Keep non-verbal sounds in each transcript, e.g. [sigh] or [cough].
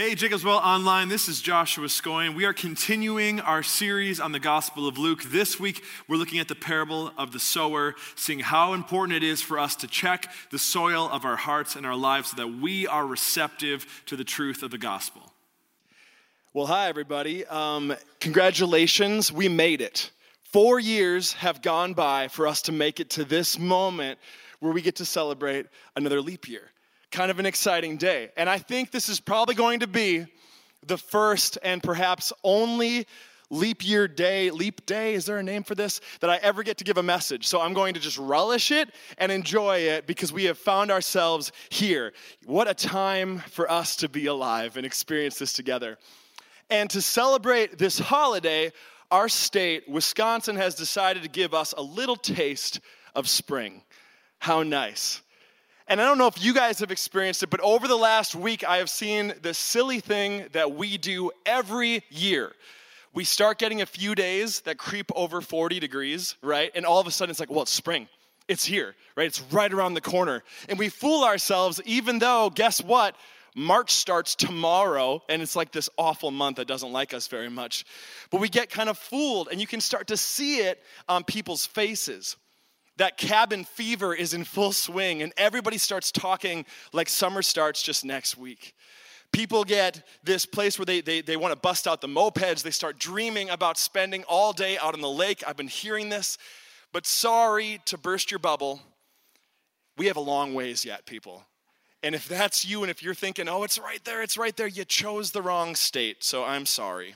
Hey, Jacobswell Online, this is Joshua Scoyne. We are continuing our series on the Gospel of Luke. This week, we're looking at the parable of the sower, seeing how important it is for us to check the soil of our hearts and our lives so that we are receptive to the truth of the gospel. Well, hi, everybody. Um, congratulations, we made it. Four years have gone by for us to make it to this moment where we get to celebrate another leap year kind of an exciting day. And I think this is probably going to be the first and perhaps only leap year day, leap day, is there a name for this? That I ever get to give a message. So I'm going to just relish it and enjoy it because we have found ourselves here. What a time for us to be alive and experience this together. And to celebrate this holiday, our state, Wisconsin, has decided to give us a little taste of spring. How nice. And I don't know if you guys have experienced it, but over the last week, I have seen the silly thing that we do every year. We start getting a few days that creep over 40 degrees, right? And all of a sudden it's like, well, it's spring. It's here, right? It's right around the corner. And we fool ourselves, even though, guess what? March starts tomorrow, and it's like this awful month that doesn't like us very much. But we get kind of fooled, and you can start to see it on people's faces that cabin fever is in full swing and everybody starts talking like summer starts just next week. People get this place where they, they, they want to bust out the mopeds. They start dreaming about spending all day out on the lake. I've been hearing this, but sorry to burst your bubble. We have a long ways yet, people. And if that's you, and if you're thinking, oh, it's right there, it's right there, you chose the wrong state, so I'm sorry.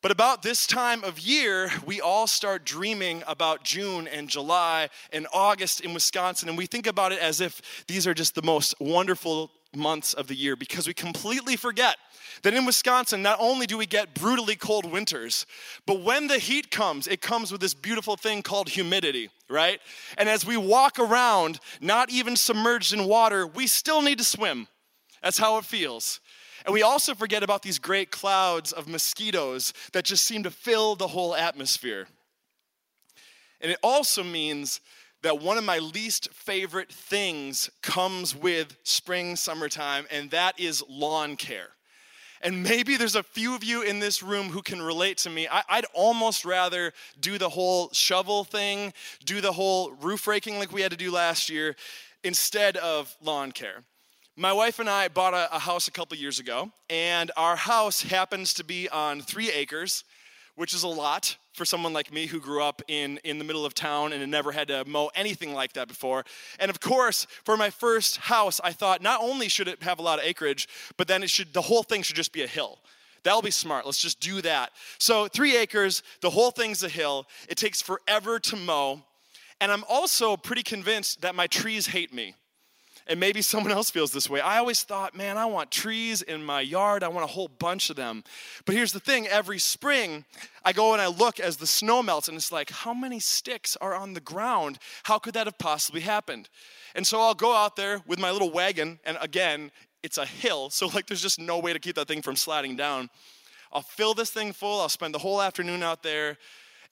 But about this time of year, we all start dreaming about June and July and August in Wisconsin, and we think about it as if these are just the most wonderful months of the year because we completely forget that in Wisconsin, not only do we get brutally cold winters, but when the heat comes, it comes with this beautiful thing called humidity, right? And as we walk around, not even submerged in water, we still need to swim. That's how it feels. And we also forget about these great clouds of mosquitoes that just seem to fill the whole atmosphere. And it also means that one of my least favorite things comes with spring, summertime, and that is lawn care. And maybe there's a few of you in this room who can relate to me. I, would almost rather do the whole shovel thing, do the whole roof raking like we had to do last year, instead of lawn care. My wife and I bought a, a house a couple years ago, and our house happens to be on three acres, which is a lot for someone like me who grew up in, in the middle of town and had never had to mow anything like that before. And of course, for my first house, I thought not only should it have a lot of acreage, but then it should the whole thing should just be a hill. That'll be smart. Let's just do that. So, three acres, the whole thing's a hill. It takes forever to mow. And I'm also pretty convinced that my trees hate me and maybe someone else feels this way. I always thought, man, I want trees in my yard. I want a whole bunch of them. But here's the thing every spring, I go and I look as the snow melts, and it's like, how many sticks are on the ground? How could that have possibly happened? And so I'll go out there with my little wagon, and again, it's a hill, so like there's just no way to keep that thing from sliding down. I'll fill this thing full, I'll spend the whole afternoon out there.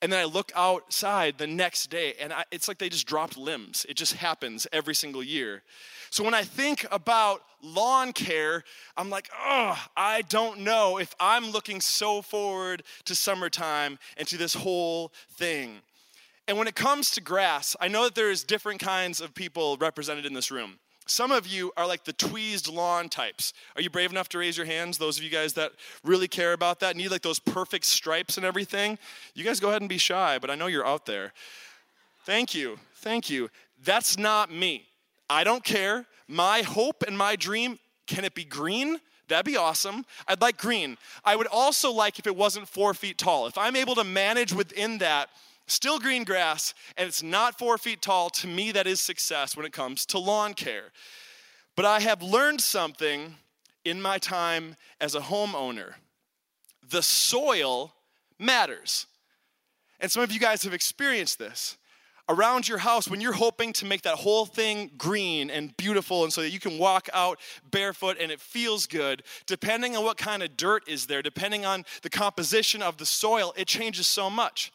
And then I look outside the next day, and I, it's like they just dropped limbs. It just happens every single year. So when I think about lawn care, I'm like, oh, I don't know if I'm looking so forward to summertime and to this whole thing. And when it comes to grass, I know that there's different kinds of people represented in this room. Some of you are like the tweezed lawn types. Are you brave enough to raise your hands? Those of you guys that really care about that, need like those perfect stripes and everything. You guys go ahead and be shy, but I know you're out there. Thank you. Thank you. That's not me. I don't care. My hope and my dream can it be green? That'd be awesome. I'd like green. I would also like if it wasn't four feet tall. If I'm able to manage within that, still green grass, and it's not four feet tall, to me, that is success when it comes to lawn care. But I have learned something in my time as a homeowner the soil matters. And some of you guys have experienced this around your house when you're hoping to make that whole thing green and beautiful and so that you can walk out barefoot and it feels good depending on what kind of dirt is there depending on the composition of the soil it changes so much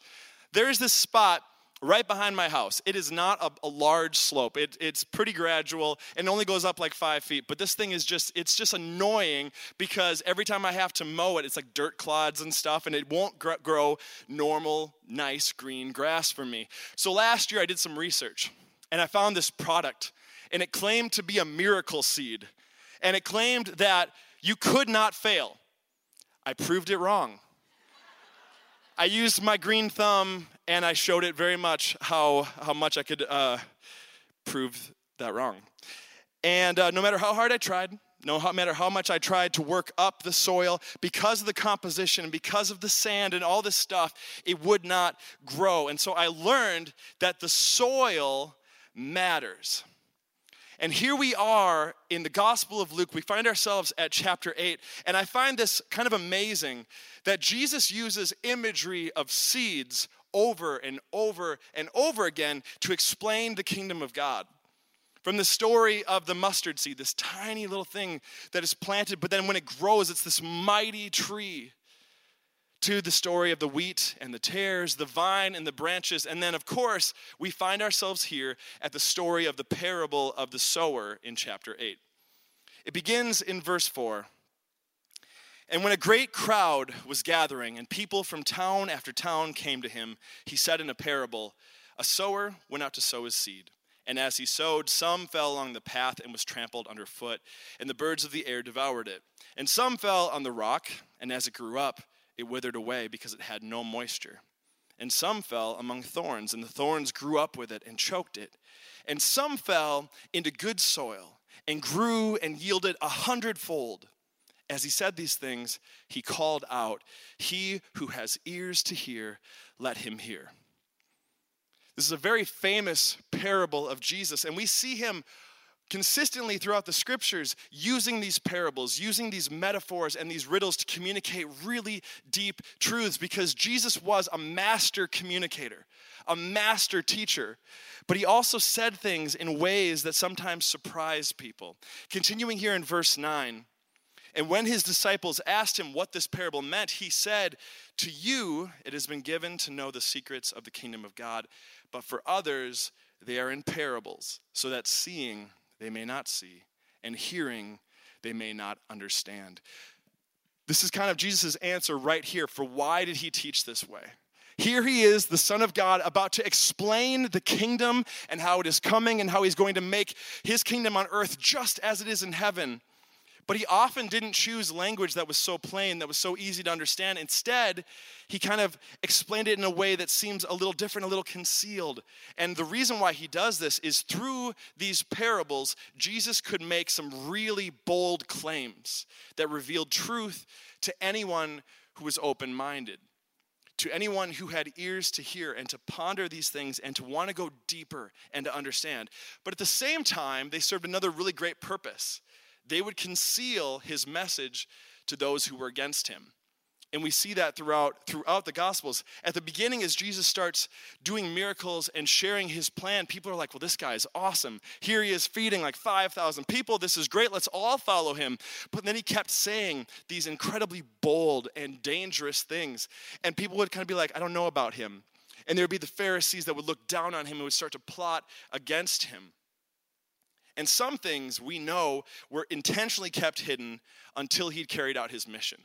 there's this spot right behind my house. It is not a, a large slope. It, it's pretty gradual and only goes up like five feet. But this thing is just, it's just annoying because every time I have to mow it, it's like dirt clods and stuff, and it won't gr- grow normal, nice green grass for me. So last year I did some research and I found this product, and it claimed to be a miracle seed. And it claimed that you could not fail. I proved it wrong. I used my green thumb and I showed it very much how, how much I could uh, prove that wrong. And uh, no matter how hard I tried, no matter how much I tried to work up the soil, because of the composition, because of the sand and all this stuff, it would not grow. And so I learned that the soil matters. And here we are in the Gospel of Luke. We find ourselves at chapter 8. And I find this kind of amazing that Jesus uses imagery of seeds over and over and over again to explain the kingdom of God. From the story of the mustard seed, this tiny little thing that is planted, but then when it grows, it's this mighty tree to the story of the wheat and the tares, the vine and the branches. And then, of course, we find ourselves here at the story of the parable of the sower in chapter 8. It begins in verse 4. And when a great crowd was gathering, and people from town after town came to him, he said in a parable A sower went out to sow his seed. And as he sowed, some fell along the path and was trampled underfoot, and the birds of the air devoured it. And some fell on the rock, and as it grew up, it withered away because it had no moisture. And some fell among thorns, and the thorns grew up with it and choked it. And some fell into good soil and grew and yielded a hundredfold. As he said these things, he called out, He who has ears to hear, let him hear. This is a very famous parable of Jesus, and we see him consistently throughout the scriptures using these parables, using these metaphors and these riddles to communicate really deep truths because Jesus was a master communicator, a master teacher. But he also said things in ways that sometimes surprised people. Continuing here in verse 9, and when his disciples asked him what this parable meant, he said, To you it has been given to know the secrets of the kingdom of God, but for others they are in parables, so that seeing they may not see, and hearing they may not understand. This is kind of Jesus' answer right here for why did he teach this way? Here he is, the Son of God, about to explain the kingdom and how it is coming and how he's going to make his kingdom on earth just as it is in heaven. But he often didn't choose language that was so plain, that was so easy to understand. Instead, he kind of explained it in a way that seems a little different, a little concealed. And the reason why he does this is through these parables, Jesus could make some really bold claims that revealed truth to anyone who was open minded to anyone who had ears to hear and to ponder these things and to want to go deeper and to understand. But at the same time, they served another really great purpose they would conceal his message to those who were against him. And we see that throughout throughout the gospels. At the beginning as Jesus starts doing miracles and sharing his plan, people are like, "Well, this guy is awesome. Here he is feeding like 5,000 people. This is great. Let's all follow him." But then he kept saying these incredibly bold and dangerous things, and people would kind of be like, "I don't know about him." And there would be the Pharisees that would look down on him and would start to plot against him. And some things we know were intentionally kept hidden until he'd carried out his mission.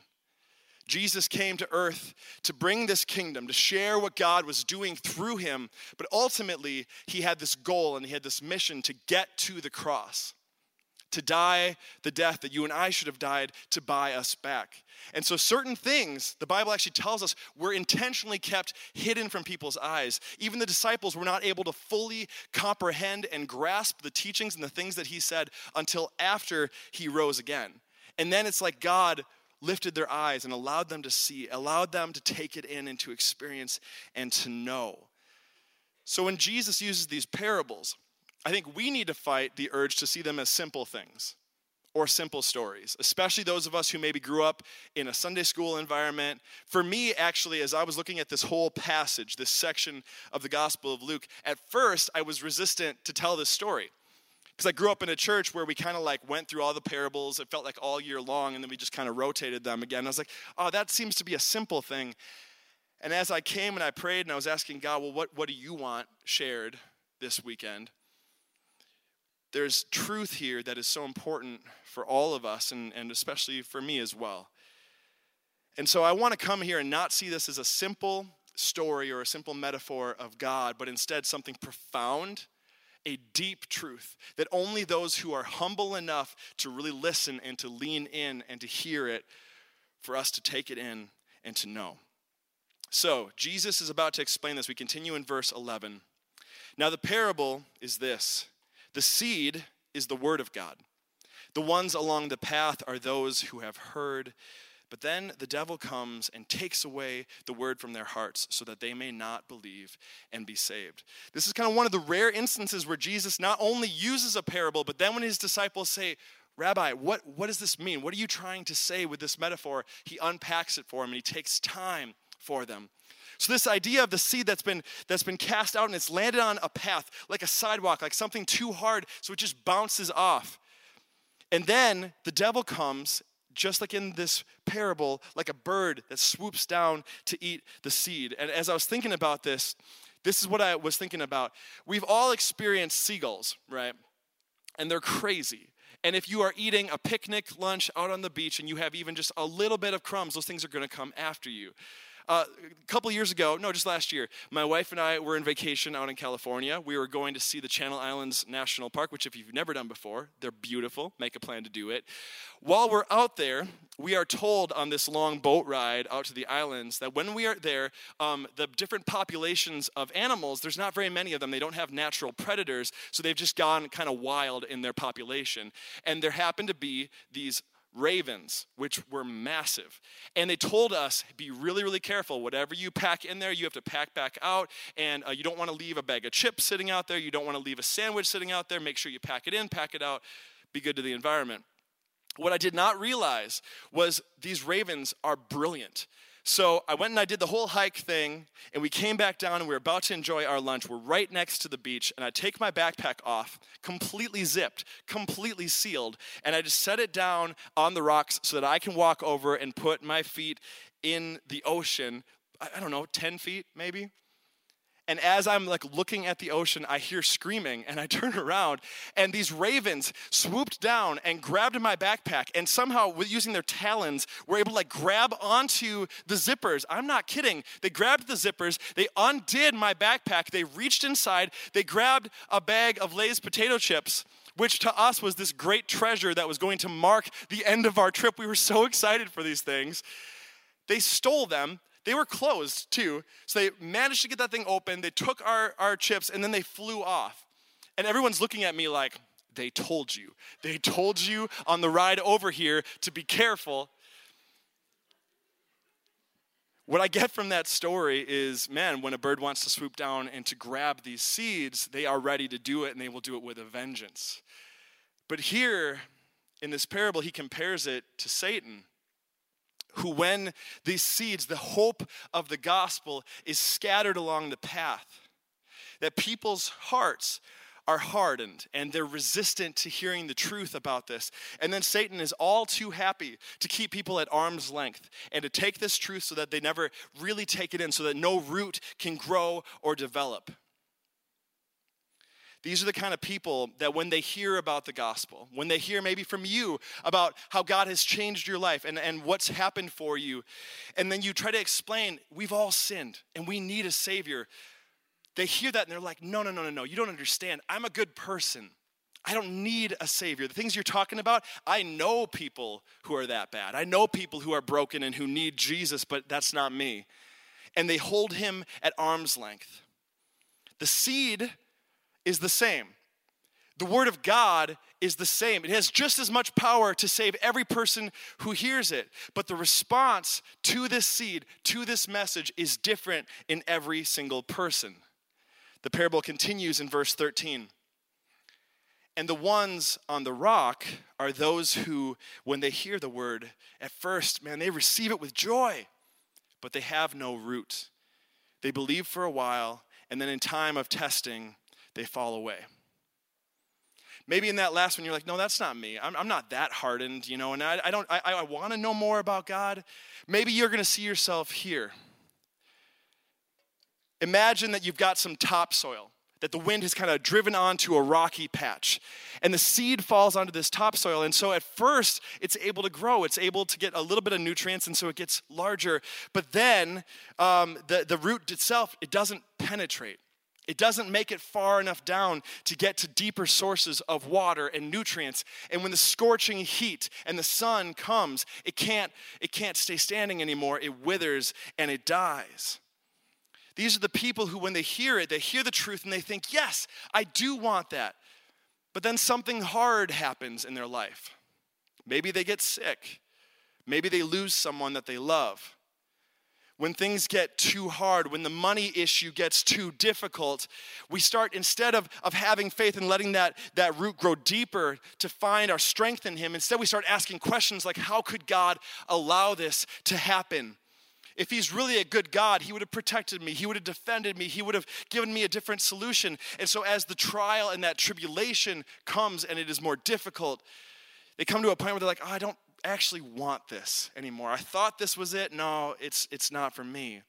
Jesus came to earth to bring this kingdom, to share what God was doing through him, but ultimately he had this goal and he had this mission to get to the cross to die the death that you and I should have died to buy us back. And so, certain things, the Bible actually tells us, were intentionally kept hidden from people's eyes. Even the disciples were not able to fully comprehend and grasp the teachings and the things that he said until after he rose again. And then it's like God lifted their eyes and allowed them to see, allowed them to take it in and to experience and to know. So, when Jesus uses these parables, I think we need to fight the urge to see them as simple things or simple stories, especially those of us who maybe grew up in a Sunday school environment. For me, actually, as I was looking at this whole passage, this section of the Gospel of Luke, at first I was resistant to tell this story. Because I grew up in a church where we kind of like went through all the parables. It felt like all year long, and then we just kind of rotated them again. I was like, oh, that seems to be a simple thing. And as I came and I prayed and I was asking God, well, what, what do you want shared this weekend? There's truth here that is so important for all of us and, and especially for me as well. And so I want to come here and not see this as a simple story or a simple metaphor of God, but instead something profound, a deep truth that only those who are humble enough to really listen and to lean in and to hear it for us to take it in and to know. So, Jesus is about to explain this. We continue in verse 11. Now, the parable is this the seed is the word of God. The ones along the path are those who have heard. But then the devil comes and takes away the word from their hearts so that they may not believe and be saved. This is kind of one of the rare instances where Jesus not only uses a parable, but then when his disciples say, Rabbi, what, what does this mean? What are you trying to say with this metaphor? He unpacks it for them and he takes time for them. So this idea of the seed that's been that's been cast out and it's landed on a path, like a sidewalk, like something too hard, so it just bounces off. And then the devil comes, just like in this parable, like a bird that swoops down to eat the seed. And as I was thinking about this, this is what I was thinking about. We've all experienced seagulls, right? And they're crazy. And if you are eating a picnic lunch out on the beach and you have even just a little bit of crumbs, those things are going to come after you. Uh, a couple years ago, no, just last year, my wife and I were in vacation out in California. We were going to see the Channel Islands National Park, which, if you've never done before, they're beautiful. Make a plan to do it. While we're out there, we are told on this long boat ride out to the islands that when we are there, um, the different populations of animals, there's not very many of them. They don't have natural predators, so they've just gone kind of wild in their population. And there happen to be these ravens, which were massive. And they told us, be really, really careful. Whatever you pack in there, you have to pack back out. And uh, you don't want to leave a bag of chips sitting out there. You don't want to leave a sandwich sitting out there. Make sure you pack it in, pack it out. Be good to the environment. What I did not realize was these ravens are brilliant. So I went and I did the whole hike thing, and we came back down and we were about to enjoy our lunch. We're right next to the beach, and I take my backpack off, completely zipped, completely sealed, and I just set it down on the rocks so that I can walk over and put my feet in the ocean. I don't know, 10 feet maybe? And as I'm like looking at the ocean, I hear screaming and I [laughs] turn around and these ravens swooped down and grabbed my backpack and somehow with using their talons were able to like grab onto the zippers. I'm not kidding. They grabbed the zippers, they undid my backpack, they reached inside, they grabbed a bag of Lay's potato chips which to us was this great treasure that was going to mark the end of our trip. We were so [laughs] excited for these things. They stole them they were closed too. So they managed to get that thing open. They took our, our chips and then they flew off. And everyone's looking at me like, they told you. They told you on the ride over here to be careful. What I get from that story is man, when a bird wants to swoop down and to grab these seeds, they are ready to do it and they will do it with a vengeance. But here in this parable, he compares it to Satan who, when these seeds, the hope of the gospel, is scattered along the path, that people's hearts are hardened and they're resistant to hearing the truth about this. And then Satan is all too happy to keep people at arm's length and to take this truth so that they never really take it in, so that no root can grow or develop. These are the kind of people that when they hear about the gospel, when they hear maybe from you about how God has changed your life and, and what's happened for you, and then you try to explain, we've all sinned and we need a Savior, they hear that and they're like, no, no, no, no, no, you don't understand. I'm a good person. I don't need a Savior. The things you're talking about, I know people who are that bad. I know people who are broken and who need Jesus, but that's not me. And they hold him at arm's length. The seed is the same. The Word of God is the same. It has just as much power to save every person who hears it. But the response to this seed, to this message, is different in every single person. The parable continues in verse 13. And the ones on the rock are those who, when they hear the word, at first, man, they receive it with joy, but they have no root. They believe for a while, and then in time of testing, they fall away. Maybe in that last one, you're like, no, that's not me. I'm, I'm not that hardened, you know, and I, I don't, I, I want to know more about God. Maybe you're going to see yourself here. Imagine that you've got some topsoil that the wind has kind of driven onto a rocky patch. And the seed falls onto this topsoil. And so at first, it's able to grow. It's able to get a little bit of nutrients, and so it gets larger. But then um, the, the root itself, it doesn't penetrate. It doesn't make it far enough down to get to deeper sources of water and nutrients. And when the scorching heat and the sun comes, it can't, it can't stay standing anymore. It withers and it dies. These are the people who, when they hear it, they hear the truth and they think, yes, I do want that. But then something hard happens in their life. Maybe they get sick. Maybe they lose someone that they love when things get too hard, when the money issue gets too difficult, we start, instead of, of having faith and letting that, that root grow deeper to find our strength in Him, instead we start asking questions like, how could God allow this to happen? If He's really a good God, He would have protected me, He would have defended me, He would have given me a different solution. And so, as the trial and that tribulation comes and it is more difficult, they come to a point where they're like, oh, I don't actually want this anymore. I thought this was it. No, it's, it's not for me.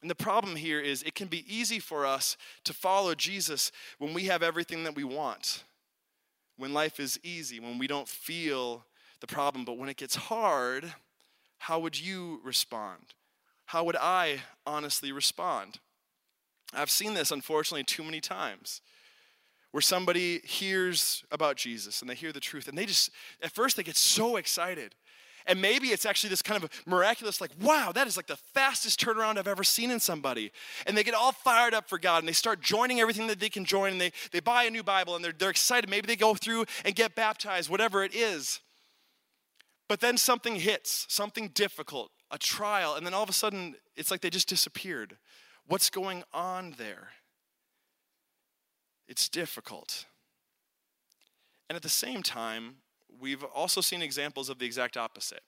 And the problem here is it can be easy for us to follow Jesus when we have everything that we want, when life is easy, when we don't feel the problem. But when it gets hard, how would you respond? How would I honestly respond? I've seen this unfortunately too many times where somebody hears about Jesus and they hear the truth and they just, at first, they get so excited. And maybe it's actually this kind of miraculous, like, wow, that is like the fastest turnaround I've ever seen in somebody. And they get all fired up for God and they start joining everything that they can join and they, they buy a new Bible and they're, they're excited. Maybe they go through and get baptized, whatever it is. But then something hits, something difficult, a trial, and then all of a sudden it's like they just disappeared. What's going on there? It's difficult. And at the same time, we've also seen examples of the exact opposite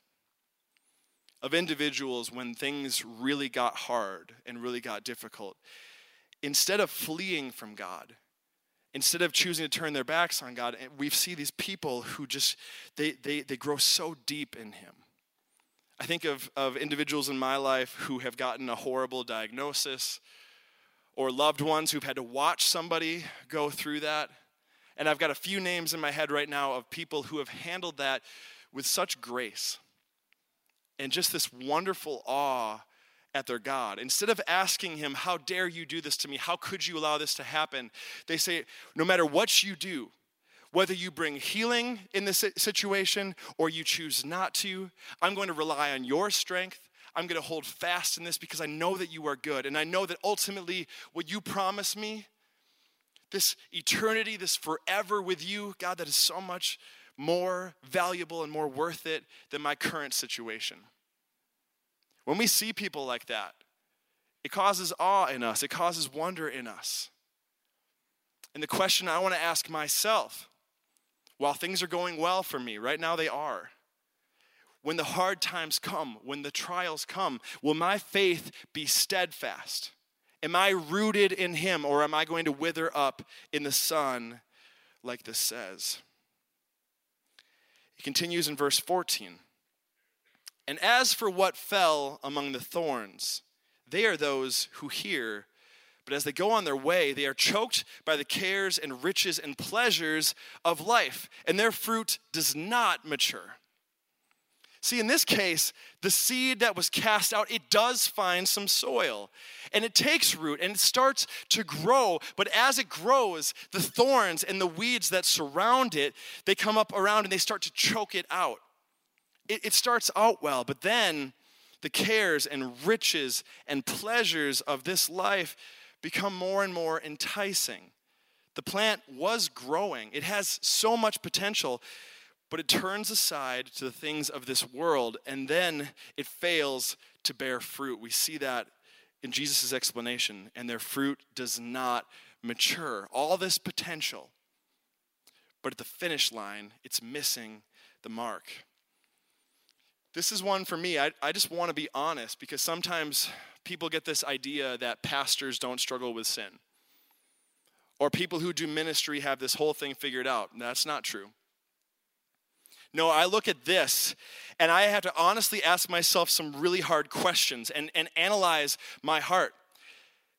of individuals when things really got hard and really got difficult. Instead of fleeing from God, instead of choosing to turn their backs on God, we see these people who just, they, they, they grow so deep in Him. I think of, of individuals in my life who have gotten a horrible diagnosis, or loved ones who've had to watch somebody go through that. And I've got a few names in my head right now of people who have handled that with such grace and just this wonderful awe at their God. Instead of asking him, How dare you do this to me? How could you allow this to happen? They say, No matter what you do, whether you bring healing in this situation or you choose not to, I'm going to rely on your strength. I'm going to hold fast in this because I know that you are good. And I know that ultimately what you promise me, this eternity, this forever with you, God, that is so much more valuable and more worth it than my current situation. When we see people like that, it causes awe in us, it causes wonder in us. And the question I want to ask myself while things are going well for me, right now they are when the hard times come, when the trials come, will my faith be steadfast? Am I rooted in Him or am I going to wither up in the sun like this says? He continues in verse 14. And as for what fell among the thorns, they are those who hear, but as they go on their way, they are choked by the cares and riches and pleasures of life, and their fruit does not mature. See, in this case, the seed that was cast out, it does find some soil and it takes root and it starts to grow. But as it grows, the thorns and the weeds that surround it, they come up around and they start to choke it out. It, it starts out well, but then the cares and riches and pleasures of this life become more and more enticing. The plant was growing, it has so much potential but it turns aside to the things of this world and then it fails to bear fruit. We see that in Jesus' explanation, and their fruit does not mature. All this potential, but at the finish line, it's missing the mark. This is one for me. I, I just want to be honest because sometimes people get this idea that pastors don't struggle with sin. Or people who do ministry have this whole thing figured out. That's not true. No, I look at this and I have to honestly ask myself some really hard questions and, and analyze my heart.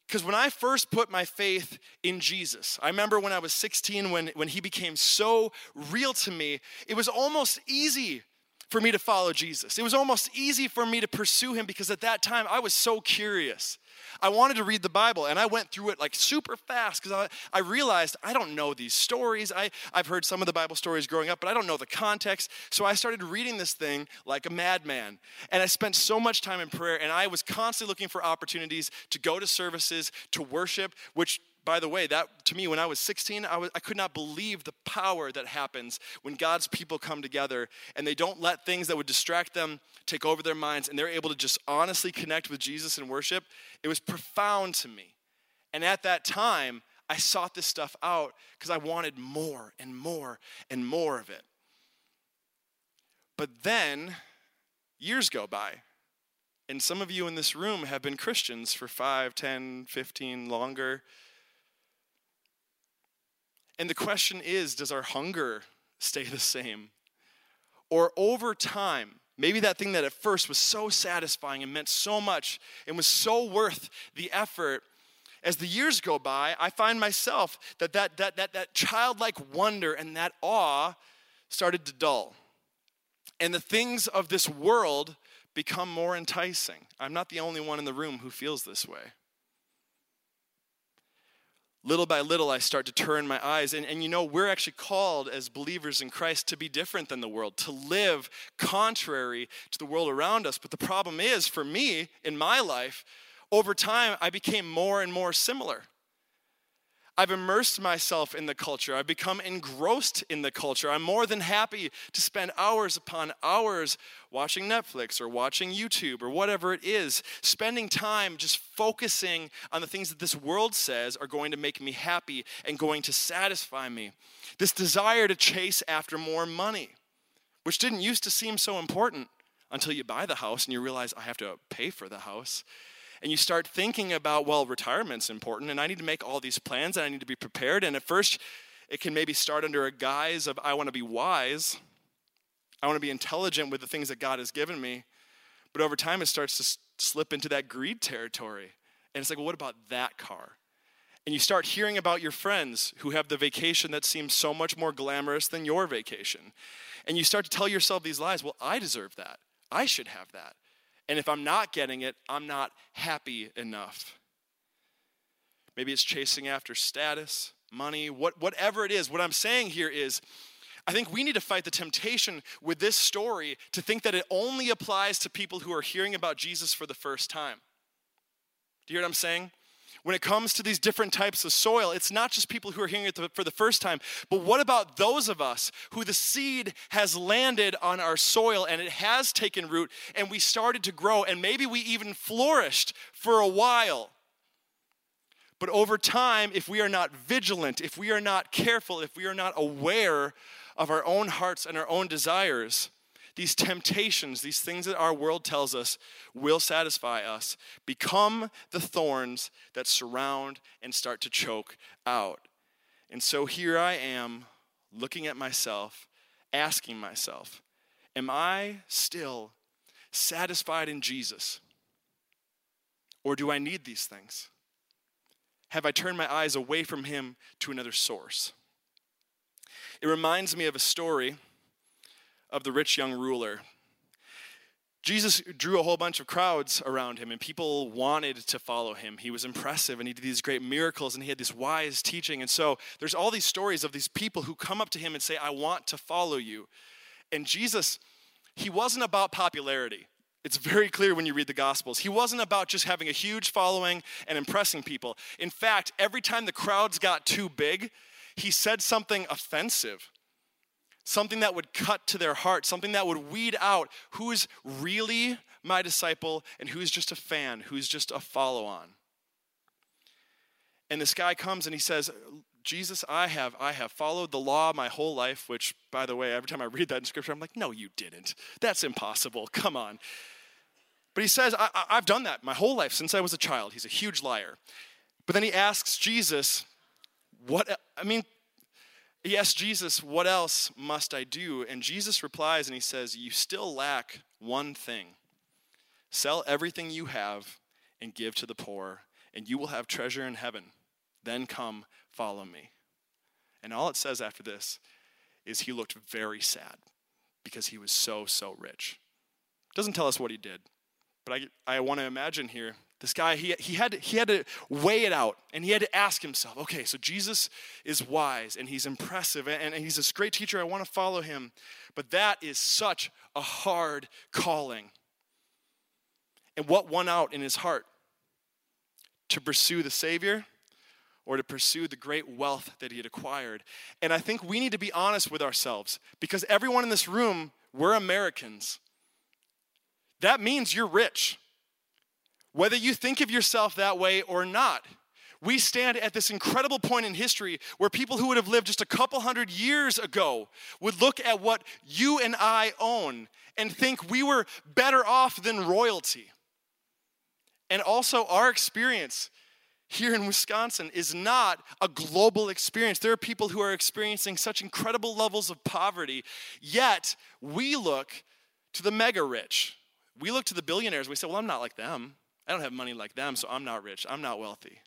Because when I first put my faith in Jesus, I remember when I was 16, when, when he became so real to me, it was almost easy for me to follow Jesus. It was almost easy for me to pursue him because at that time I was so curious. I wanted to read the Bible and I went through it like super fast because I, I realized I don't know these stories. I, I've heard some of the Bible stories growing up, but I don't know the context. So I started reading this thing like a madman. And I spent so much time in prayer and I was constantly looking for opportunities to go to services, to worship, which by the way, that to me, when I was 16, I, was, I could not believe the power that happens when God's people come together and they don't let things that would distract them take over their minds and they're able to just honestly connect with Jesus and worship. It was profound to me. And at that time, I sought this stuff out because I wanted more and more and more of it. But then years go by, and some of you in this room have been Christians for 5, 10, 15, longer. And the question is does our hunger stay the same? Or over time, maybe that thing that at first was so satisfying and meant so much and was so worth the effort, as the years go by, I find myself that that, that, that, that childlike wonder and that awe started to dull. And the things of this world become more enticing. I'm not the only one in the room who feels this way little by little, I start to turn my eyes. And, and you know, we're actually called as believers in Christ to be different than the world, to live contrary to the world around us. But the problem is, for me, in my life, over time, I became more and more similar. I've immersed myself in the culture. I've become engrossed in the culture. I'm more than happy to spend hours upon hours watching Netflix or watching YouTube or whatever it is, spending time just focusing on the things that this world says are going to make me happy and going to satisfy me. This desire to chase after more money, which didn't used to seem so important until you buy the house and you realize I have to pay for the house and you start thinking about, well, retirement's important and I need to make all these plans and I need to be prepared. And at first, it can maybe start under a guise of, I want to be wise, I want to be intelligent with the things that God has given me. But over time, it starts to slip into that greed territory. And it's like, well, what about that car? And you start hearing about your friends who have the vacation that seems so much more glamorous than your vacation. And you start to tell yourself these lies well, I deserve that. I should have that. And if I'm not getting it, I'm not happy enough. Maybe it's chasing after status, money, what, whatever it is. What I'm saying here is, I think we need to fight the temptation with this story to think that it only applies to people who are hearing about Jesus for the first time. Do you hear what I'm saying? When it comes to these different types of soil, it's not just people who are hearing it for the first time, but what about those of us who the seed has landed on our soil and it has taken root and we started to grow and maybe we even flourished for a while? But over time, if we are not vigilant, if we are not careful, if we are not aware of our own hearts and our own desires, these temptations, these things that our world tells us will satisfy us, become the thorns that surround and start to choke out. And so here I am looking at myself, asking myself, Am I still satisfied in Jesus? Or do I need these things? Have I turned my eyes away from Him to another source? It reminds me of a story of the rich young ruler. Jesus drew a whole bunch of crowds around him, and people wanted to follow him. He was impressive, and he did these great miracles, and he had this wise teaching. And so there's all these stories of these people who come up to him and say, I want to follow you. And Jesus, he wasn't about popularity. It's very clear when you read the Gospels. He wasn't about just having a huge following and impressing people. In fact, every time the crowds got too big, he said something offensive something that would cut to their heart, something that would weed out who's really my disciple and who's just a fan, who's just a follow on. And this guy comes and he says, Jesus, I have I have followed the law my whole life, which by the way, every time I read that in scripture, I'm like, no, you didn't. That's impossible. Come on. But he says, I, have done that my whole life since I was a child. He's a huge liar. But then he asks Jesus, what I mean, he asks Jesus, What else must I do? And Jesus replies and he says, You still lack one thing. Sell everything you have and give to the poor, and you will have treasure in heaven. Then come, follow me. And all it says after this is he looked very sad because he was so, so rich. It doesn't tell us what he did, but I, I want to imagine here this guy, he, he, had, he had to weigh it out and he had to ask himself okay, so Jesus is wise and he's impressive and, and he's this great teacher. I want to follow him. But that is such a hard calling. And what won out in his heart? To pursue the Savior or to pursue the great wealth that he had acquired. And I think we need to be honest with ourselves because everyone in this room, we're Americans. That means you're rich. Whether you think of yourself that way or not, we stand at this incredible point in history where people who would have lived just a couple hundred years ago would look at what you and I own and think we were better off than royalty. And also, our experience here in Wisconsin is not a global experience. There are people who are experiencing such incredible levels of poverty, yet we look to the mega rich. We look to the billionaires. We say, well, I'm not like them. I don't have money like them, so I'm not rich. I'm not wealthy.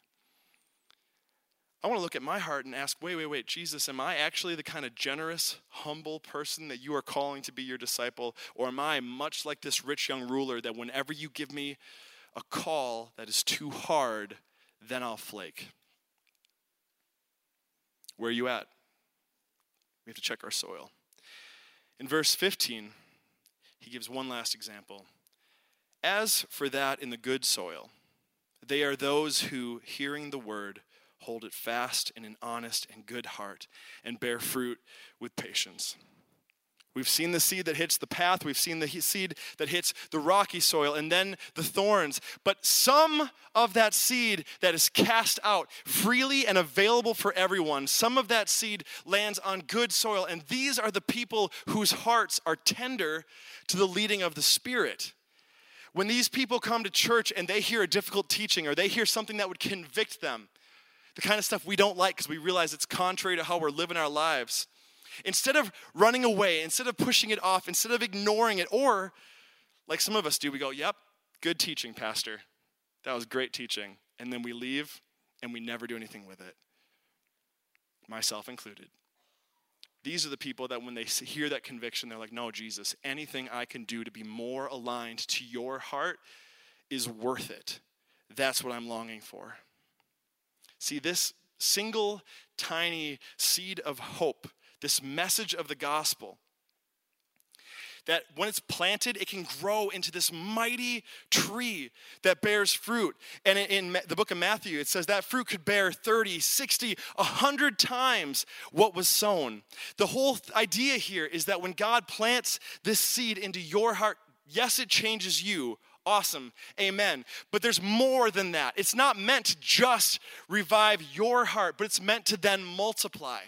I want to look at my heart and ask wait, wait, wait, Jesus, am I actually the kind of generous, humble person that you are calling to be your disciple? Or am I much like this rich young ruler that whenever you give me a call that is too hard, then I'll flake? Where are you at? We have to check our soil. In verse 15, he gives one last example. As for that in the good soil, they are those who, hearing the word, hold it fast in an honest and good heart and bear fruit with patience. We've seen the seed that hits the path, we've seen the seed that hits the rocky soil, and then the thorns. But some of that seed that is cast out freely and available for everyone, some of that seed lands on good soil, and these are the people whose hearts are tender to the leading of the Spirit. When these people come to church and they hear a difficult teaching or they hear something that would convict them, the kind of stuff we don't like because we realize it's contrary to how we're living our lives, instead of running away, instead of pushing it off, instead of ignoring it, or like some of us do, we go, Yep, good teaching, Pastor. That was great teaching. And then we leave and we never do anything with it, myself included. These are the people that when they hear that conviction, they're like, no, Jesus, anything I can do to be more aligned to your heart is worth it. That's what I'm longing for. See, this single tiny seed of hope, this message of the gospel, that when it's planted, it can grow into this mighty tree that bears fruit. And in the book of Matthew, it says that fruit could bear 30, 60, 100 times what was sown. The whole idea here is that when God plants this seed into your heart, yes, it changes you. Awesome. Amen. But there's more than that. It's not meant to just revive your heart, but it's meant to then multiply.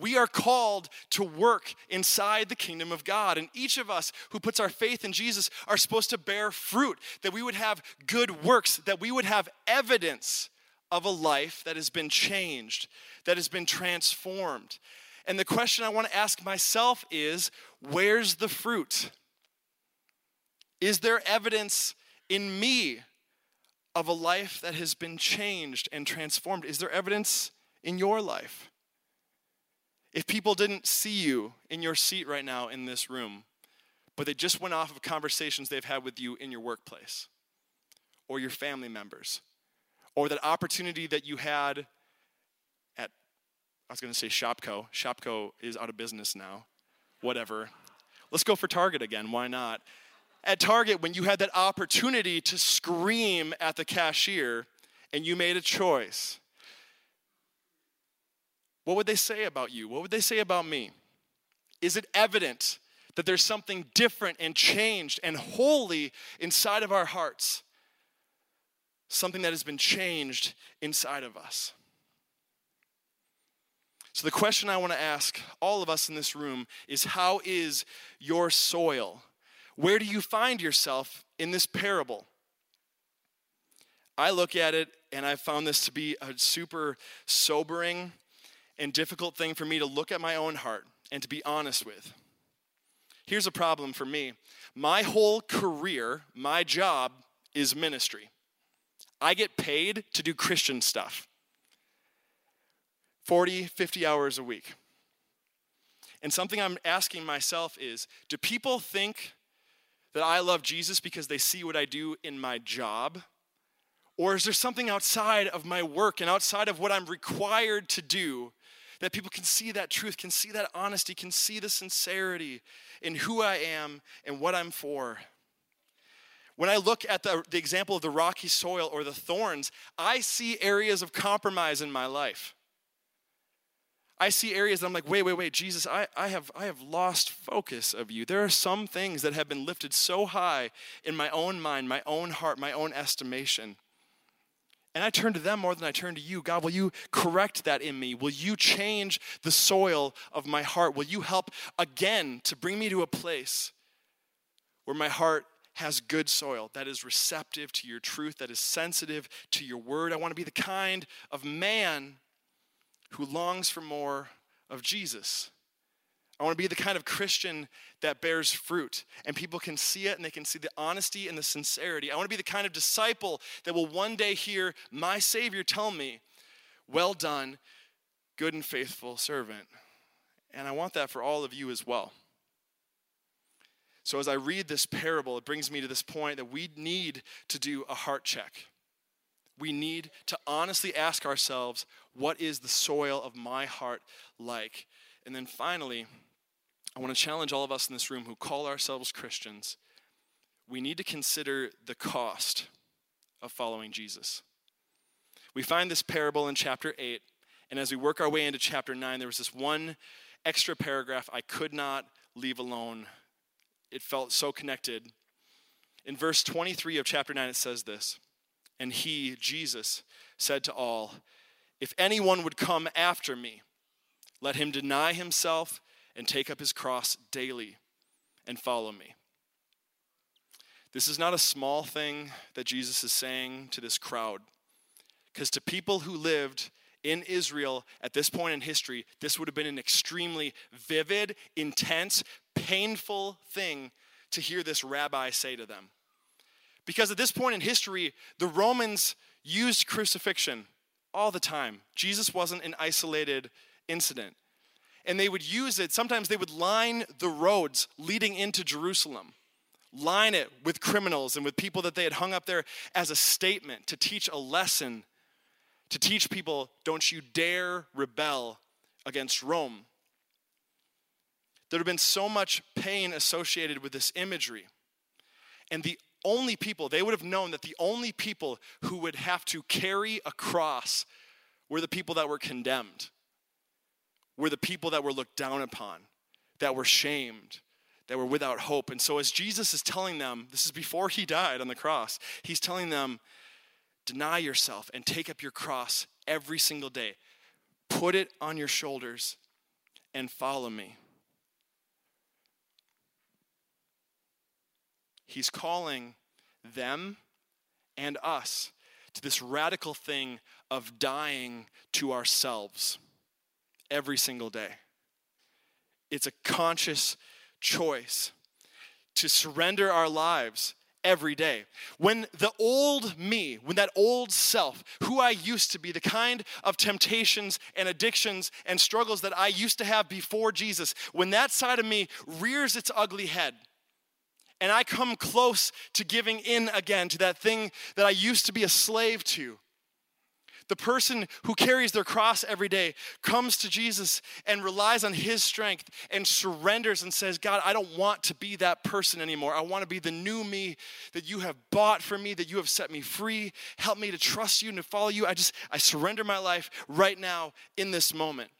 We are called to work inside the kingdom of God. And each of us who puts our faith in Jesus are supposed to bear fruit, that we would have good works, that we would have evidence of a life that has been changed, that has been transformed. And the question I want to ask myself is where's the fruit? Is there evidence in me of a life that has been changed and transformed? Is there evidence in your life? If people didn't see you in your seat right now in this room, but they just went off of conversations they've had with you in your workplace or your family members, or that opportunity that you had at, I was going to say Shopko. Shopko is out of business now. Whatever. Let's go for Target again. Why not? At Target, when you had that opportunity to scream at the cashier and you made a choice, what would they say about you? What would they say about me? Is it evident that there's something different and changed and holy inside of our hearts? Something that has been changed inside of us. So, the question I want to ask all of us in this room is How is your soil? Where do you find yourself in this parable? I look at it and I found this to be a super sobering and difficult thing for me to look at my own heart and to be honest with. Here's a problem for me my whole career, my job is ministry. I get paid to do Christian stuff 40, 50 hours a week. And something I'm asking myself is do people think that I love Jesus because they see what I do in my job? Or is there something outside of my work and outside of what I'm required to do that people can see that truth, can see that honesty, can see the sincerity in who I am and what I'm for? When I look at the, the example of the rocky soil or the thorns, I see areas of compromise in my life. I see areas that I'm like, wait, wait, wait, Jesus, I, I, have, I have lost focus of you. There are some things that have been lifted so high in my own mind, my own heart, my own estimation. And I turn to them more than I turn to you. God, will you correct that in me? Will you change the soil of my heart? Will you help again to bring me to a place where my heart has good soil that is receptive to your truth, that is sensitive to your word? I want to be the kind of man who longs for more of Jesus. I want to be the kind of Christian that bears fruit and people can see it and they can see the honesty and the sincerity. I want to be the kind of disciple that will one day hear my Savior tell me, Well done, good and faithful servant. And I want that for all of you as well. So, as I read this parable, it brings me to this point that we need to do a heart check we need to honestly ask ourselves, what is the soil of my heart like? And then finally, I want to challenge all of us in this room who call ourselves Christians. We need to consider the cost of following Jesus. We find this parable in chapter 8, and as we work our way into chapter 9, there was this one extra paragraph I could not leave alone. It felt so connected. In verse 23 of chapter 9, it says this and he, Jesus, said to all, If anyone would come after me, let him deny himself and take up his cross daily and follow me. This is not a small thing that Jesus is saying to this crowd. Because to people who lived in Israel at this point in history, this would have been an extremely vivid, intense, painful thing to hear this rabbi say to them. Because at this point in history, the Romans used crucifixion all the time. Jesus wasn't an isolated incident. And they would use it, sometimes they would line the roads leading into Jerusalem, line it with criminals and with people that they had hung up there as a statement to teach a lesson, to teach people, don't you dare rebel against Rome. There had been so much pain associated with this imagery. And the only people, they would have known that the only people who would have to carry a cross were the people that were condemned, were the people that were looked down upon, that were shamed, that were without hope. And so, as Jesus is telling them, this is before he died on the cross, he's telling them, deny yourself and take up your cross every single day. Put it on your shoulders and follow me. He's calling them and us to this radical thing of dying to ourselves every single day. It's a conscious choice to surrender our lives every day. When the old me, when that old self, who I used to be, the kind of temptations and addictions and struggles that I used to have before Jesus, when that side of me rears its ugly head, and I come close to giving in again to that thing that I used to be a slave to. The person who carries their cross every day comes to Jesus and relies on his strength and surrenders and says, God, I don't want to be that person anymore. I want to be the new me that you have bought for me, that you have set me free. Help me to trust you and to follow you. I just, I surrender my life right now in this moment.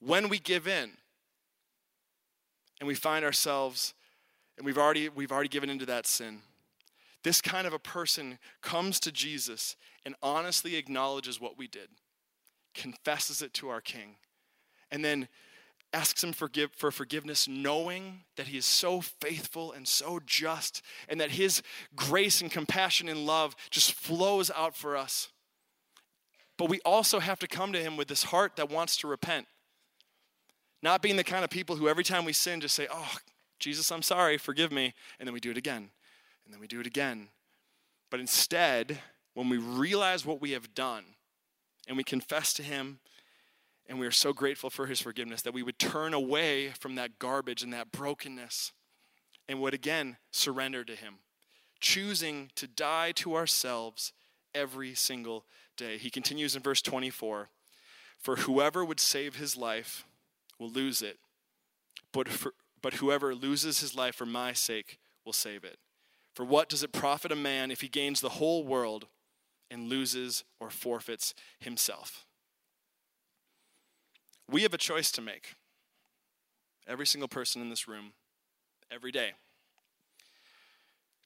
When we give in and we find ourselves and we've already we've already given into that sin this kind of a person comes to jesus and honestly acknowledges what we did confesses it to our king and then asks him forgive, for forgiveness knowing that he is so faithful and so just and that his grace and compassion and love just flows out for us but we also have to come to him with this heart that wants to repent not being the kind of people who every time we sin just say oh Jesus, I'm sorry, forgive me. And then we do it again. And then we do it again. But instead, when we realize what we have done and we confess to Him and we are so grateful for His forgiveness that we would turn away from that garbage and that brokenness and would again surrender to Him, choosing to die to ourselves every single day. He continues in verse 24 For whoever would save his life will lose it, but, for, but whoever loses his life for my sake will save it. For what does it profit a man if he gains the whole world and loses or forfeits himself? We have a choice to make. Every single person in this room, every day.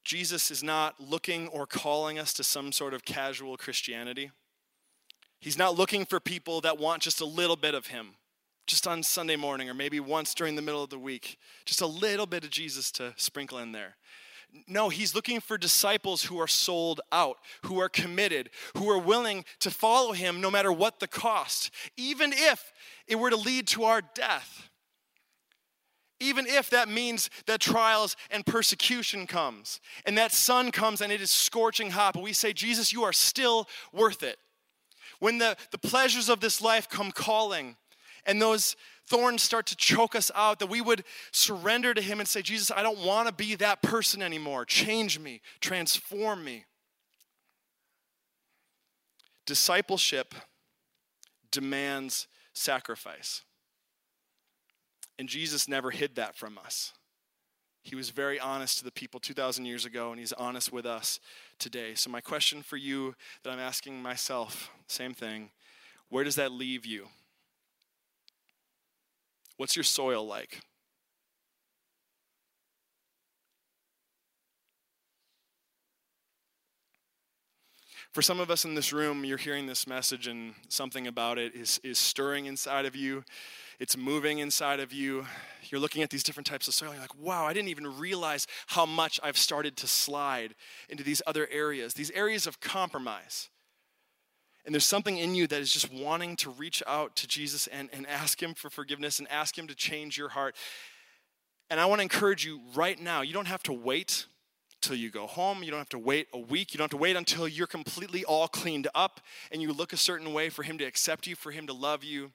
Jesus is not looking or calling us to some sort of casual Christianity. He's not looking for people that want just a little bit of Him, just on Sunday morning or maybe once during the middle of the week, just a little bit of Jesus to sprinkle in there. No, he's looking for disciples who are sold out, who are committed, who are willing to follow him no matter what the cost, even if it were to lead to our death. Even if that means that trials and persecution comes and that sun comes and it is scorching hot, but we say, Jesus, you are still worth it. When the, the pleasures of this life come calling and those thorns start to choke us out, that we would surrender to Him and say, Jesus, I don't want to be that person anymore. Change me, transform me. Discipleship demands sacrifice. And Jesus never hid that from us. He was very honest to the people 2,000 years ago, and he's honest with us today. So, my question for you that I'm asking myself, same thing where does that leave you? What's your soil like? For some of us in this room, you're hearing this message and something about it is, is stirring inside of you. It's moving inside of you. You're looking at these different types of soil. You're like, wow, I didn't even realize how much I've started to slide into these other areas, these areas of compromise. And there's something in you that is just wanting to reach out to Jesus and, and ask Him for forgiveness and ask Him to change your heart. And I want to encourage you right now, you don't have to wait till you go home. You don't have to wait a week. You don't have to wait until you're completely all cleaned up and you look a certain way for Him to accept you, for Him to love you.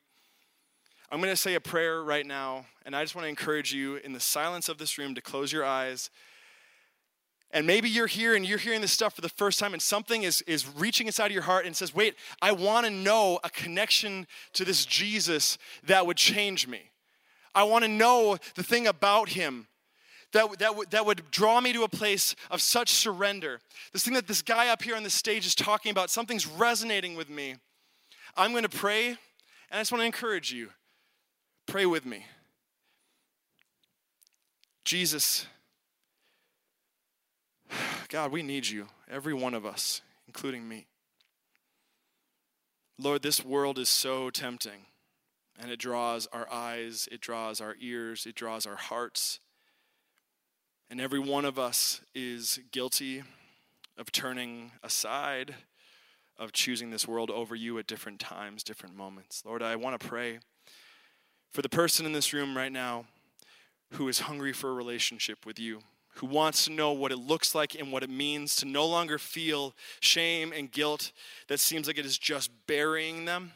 I'm going to say a prayer right now, and I just want to encourage you in the silence of this room to close your eyes. And maybe you're here and you're hearing this stuff for the first time, and something is, is reaching inside of your heart and says, Wait, I want to know a connection to this Jesus that would change me. I want to know the thing about him that, that, that would draw me to a place of such surrender. This thing that this guy up here on the stage is talking about, something's resonating with me. I'm going to pray, and I just want to encourage you Pray with me. Jesus, God, we need you, every one of us, including me. Lord, this world is so tempting, and it draws our eyes, it draws our ears, it draws our hearts. And every one of us is guilty of turning aside, of choosing this world over you at different times, different moments. Lord, I want to pray for the person in this room right now who is hungry for a relationship with you, who wants to know what it looks like and what it means to no longer feel shame and guilt that seems like it is just burying them,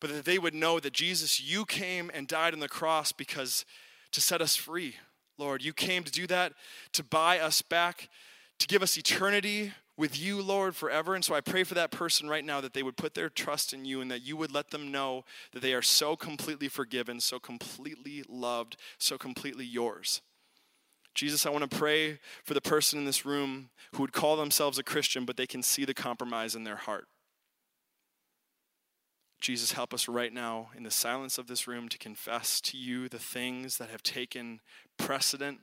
but that they would know that Jesus, you came and died on the cross because to set us free. Lord, you came to do that, to buy us back, to give us eternity with you, Lord, forever. And so I pray for that person right now that they would put their trust in you and that you would let them know that they are so completely forgiven, so completely loved, so completely yours. Jesus, I want to pray for the person in this room who would call themselves a Christian, but they can see the compromise in their heart. Jesus, help us right now in the silence of this room to confess to you the things that have taken precedent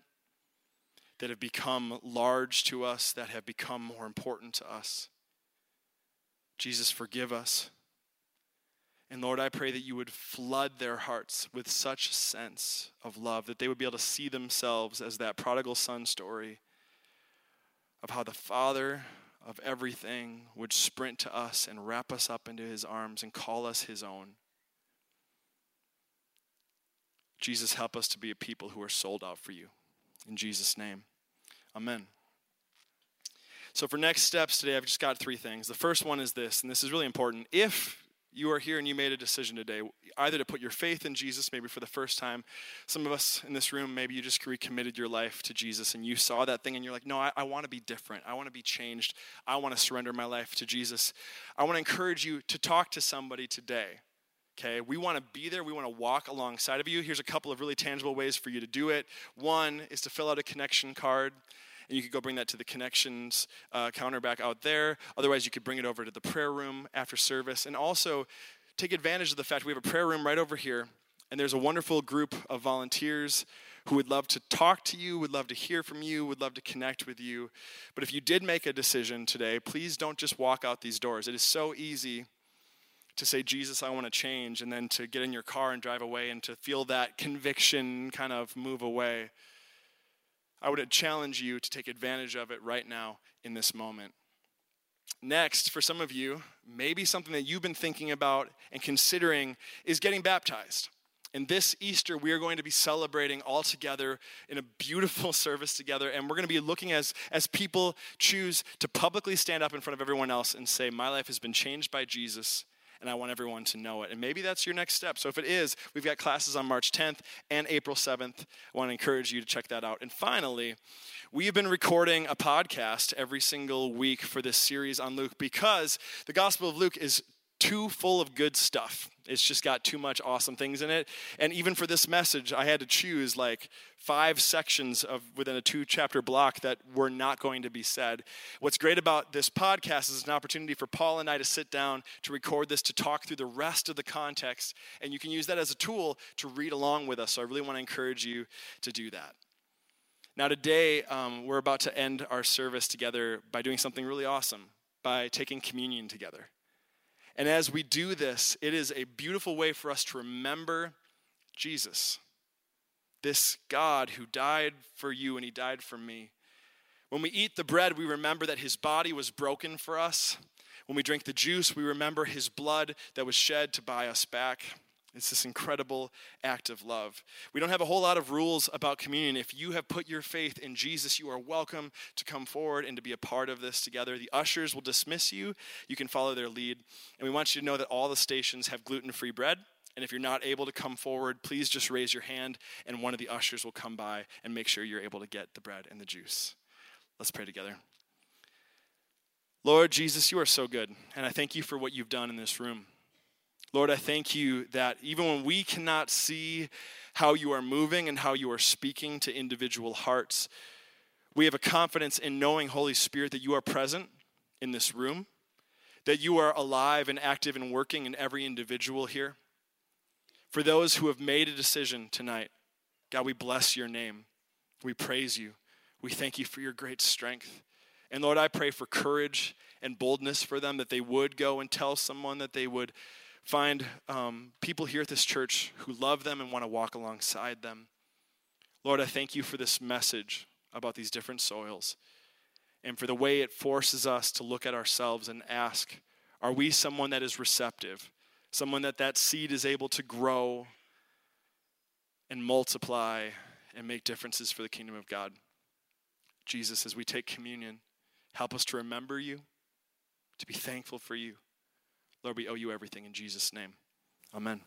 that have become large to us, that have become more important to us. Jesus, forgive us. And Lord, I pray that you would flood their hearts with such sense of love that they would be able to see themselves as that prodigal son story of how the Father of everything would sprint to us and wrap us up into his arms and call us his own. Jesus, help us to be a people who are sold out for you. In Jesus' name. Amen. So, for next steps today, I've just got three things. The first one is this, and this is really important. If you are here and you made a decision today, either to put your faith in Jesus, maybe for the first time. Some of us in this room, maybe you just recommitted your life to Jesus and you saw that thing and you're like, no, I, I want to be different. I want to be changed. I want to surrender my life to Jesus. I want to encourage you to talk to somebody today. Okay, we want to be there. We want to walk alongside of you. Here's a couple of really tangible ways for you to do it. One is to fill out a connection card and you could go bring that to the connections uh, counter back out there. Otherwise, you could bring it over to the prayer room after service. And also, take advantage of the fact we have a prayer room right over here, and there's a wonderful group of volunteers who would love to talk to you, would love to hear from you, would love to connect with you. But if you did make a decision today, please don't just walk out these doors. It is so easy to say, Jesus, I want to change, and then to get in your car and drive away and to feel that conviction kind of move away. I would challenge you to take advantage of it right now in this moment. Next, for some of you, maybe something that you've been thinking about and considering is getting baptized. And this Easter, we are going to be celebrating all together in a beautiful [laughs] service together. And we're going to be looking as, as people choose to publicly stand up in front of everyone else and say, My life has been changed by Jesus and I want everyone to know it. And maybe that's your next step. So if it is, we've got classes on March 10th and April 7th. I want to encourage you to check that out. And finally, we have been recording a podcast every single week for this series on Luke because the Gospel of Luke is too full of good stuff. It's just got too much awesome things in it. And even for this message, I had to choose like five sections of within a two chapter block that were not going to be said. What's great about this podcast is an opportunity for Paul and I to sit down to record this, to talk through the rest of the context. And you can use that as a tool to read along with us. So I really want to encourage you to do that. Now, today, um, we're about to end our service together by doing something really awesome, by taking communion together. And as we do this, it is a beautiful way for us to remember Jesus, this God who died for you and he died for me. When we eat the bread, we remember that his body was broken for us. When we drink the juice, we remember his blood that was shed to buy us back. It's this incredible act of love. We don't have a whole lot of rules about communion. If you have put your faith in Jesus, you are welcome to come forward and to be a part of this together. The ushers will dismiss you. You can follow their lead. And we want you to know that all the stations have gluten free bread. And if you're not able to come forward, please just raise your hand, and one of the ushers will come by and make sure you're able to get the bread and the juice. Let's pray together. Lord Jesus, you are so good, and I thank you for what you've done in this room. Lord, I thank you that even when we cannot see how you are moving and how you are speaking to individual hearts, we have a confidence in knowing, Holy Spirit, that you are present in this room, that you are alive and active and working in every individual here. For those who have made a decision tonight, God, we bless your name. We praise you. We thank you for your great strength. And Lord, I pray for courage and boldness for them that they would go and tell someone, that they would find um, people here at this church who love them and want to walk alongside them. Lord, I thank you for this message about these different soils and for the way it forces us to look at ourselves and ask are we someone that is receptive? Someone that that seed is able to grow and multiply and make differences for the kingdom of god. Jesus as we take communion help us to remember you to be thankful for you Lord, we owe you everything in Jesus' name. Amen.